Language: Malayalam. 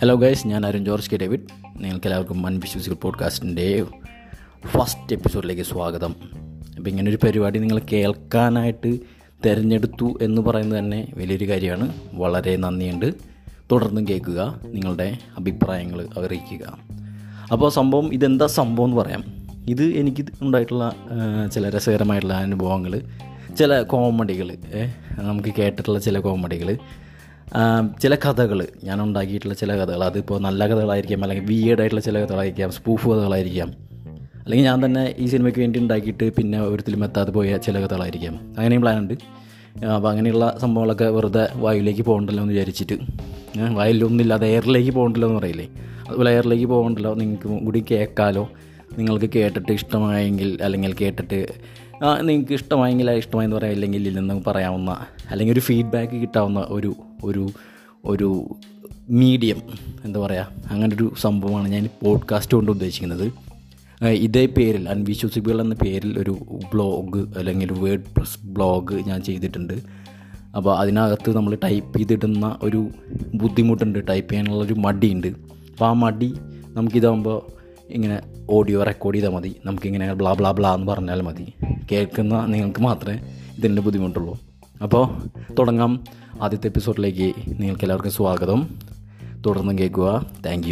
ഹലോ ഗൈസ് ഞാൻ അരുൺ ജോർജ് കെ ഡേവിഡ്. നിങ്ങൾക്ക് എല്ലാവർക്കും മൺ വിശ്വസിക്കൽ പോഡ്കാസ്റ്റിന്റെ ഫസ്റ്റ് എപ്പിസോഡിലേക്ക് സ്വാഗതം. അപ്പോൾ ഇങ്ങനൊരു പരിപാടി നിങ്ങൾ കേൾക്കാനായിട്ട് തിരഞ്ഞെടുത്തു എന്ന് പറയുന്നത് തന്നെ വലിയൊരു കാര്യമാണ്. വളരെ നന്ദിയുണ്ട്. തുടർന്നും കേൾക്കുക നിങ്ങളുടെ അഭിപ്രായങ്ങൾ അറിയിക്കുക. അപ്പോൾ സംഭവം ഇതെന്താ സംഭവം എന്ന് പറയാം. ഇത് എനിക്ക് ഉണ്ടായിട്ടുള്ള ചില രസകരമായിട്ടുള്ള അനുഭവങ്ങൾ ചില കോമഡികൾ നമുക്ക് കേട്ടിട്ടുള്ള ചില കോമഡികൾ. ചില കഥകൾ ഞാൻ ഉണ്ടാക്കിയിട്ടുള്ള ചില കഥകൾ അതിപ്പോൾ നല്ല കഥകളായിരിക്കാം അല്ലെങ്കിൽ വിയേഡായിട്ടുള്ള ചില കഥകളായിരിക്കാം സ്പൂഫ് കഥകളായിരിക്കാം. അല്ലെങ്കിൽ ഞാൻ തന്നെ ഈ സിനിമയ്ക്ക് വേണ്ടി ഉണ്ടാക്കിയിട്ട് പിന്നെ ഒരിക്കലും എത്താതെ പോയ ചില കഥകളായിരിക്കാം. അങ്ങനെയും പ്ലാനുണ്ട് അപ്പോൾ അങ്ങനെയുള്ള സംഭവങ്ങളൊക്കെ വെറുതെ വായുവിലേക്ക് പോകണ്ടല്ലോ എന്ന് വിചാരിച്ചിട്ട്. ഏ, വായിലൊന്നുമില്ലാതെ എയറിലേക്ക് പോകണ്ടല്ലോ എന്ന് പറയില്ലേ? അതുപോലെ എയറിലേക്ക് പോകണ്ടല്ലോ നിങ്ങൾക്ക് കൂടി കേൾക്കാലോ നിങ്ങൾക്ക് കേട്ടിട്ട് ഇഷ്ടമായെങ്കിൽ അല്ലെങ്കിൽ കേട്ടിട്ട് നിങ്ങൾക്ക് ഇഷ്ടമായെങ്കിൽ ഇഷ്ടമായെന്ന് പറയാം. ഇല്ലെങ്കിൽ ഇല്ലെന്ന് പറയാവുന്ന അല്ലെങ്കിൽ ഒരു ഫീഡ്ബാക്ക് കിട്ടാവുന്ന ഒരു ഒരു ഒരു മീഡിയം എന്താ പറയുക അങ്ങനൊരു സംഭവമാണ് ഞാൻ പോഡ്കാസ്റ്റ് കൊണ്ട് ഉദ്ദേശിക്കുന്നത്. ഇതേ പേരിൽ അൺവിശ്വസിബിൾ എന്ന പേരിൽ ഒരു ബ്ലോഗ് അല്ലെങ്കിൽ വേർഡ് പ്രസ് ബ്ലോഗ് ഞാൻ ചെയ്തിട്ടുണ്ട്. അപ്പോൾ അതിനകത്ത് നമ്മൾ ടൈപ്പ് ചെയ്തിടുന്ന ഒരു ബുദ്ധിമുട്ടുണ്ട് ടൈപ്പ് ചെയ്യാനുള്ളൊരു മടിയുണ്ട്. അപ്പോൾ ആ മടി നമുക്കിതാകുമ്പോൾ ഇങ്ങനെ ഓഡിയോ റെക്കോർഡ് ചെയ്താൽ മതി. നമുക്കിങ്ങനെ ബ്ലാ ബ്ലാ ബ്ലാ എന്ന് പറഞ്ഞാൽ മതി. കേൾക്കുന്ന നിങ്ങൾക്ക് മാത്രമേ ഇതിന്റെ ബുദ്ധിമുട്ടുള്ളൂ. അപ്പോൾ തുടങ്ങാം ആദ്യത്തെ എപ്പിസോഡിലേക്ക് നിങ്ങൾക്ക് എല്ലാവർക്കും സ്വാഗതം. തുടർന്നും കേൾക്കുക. താങ്ക്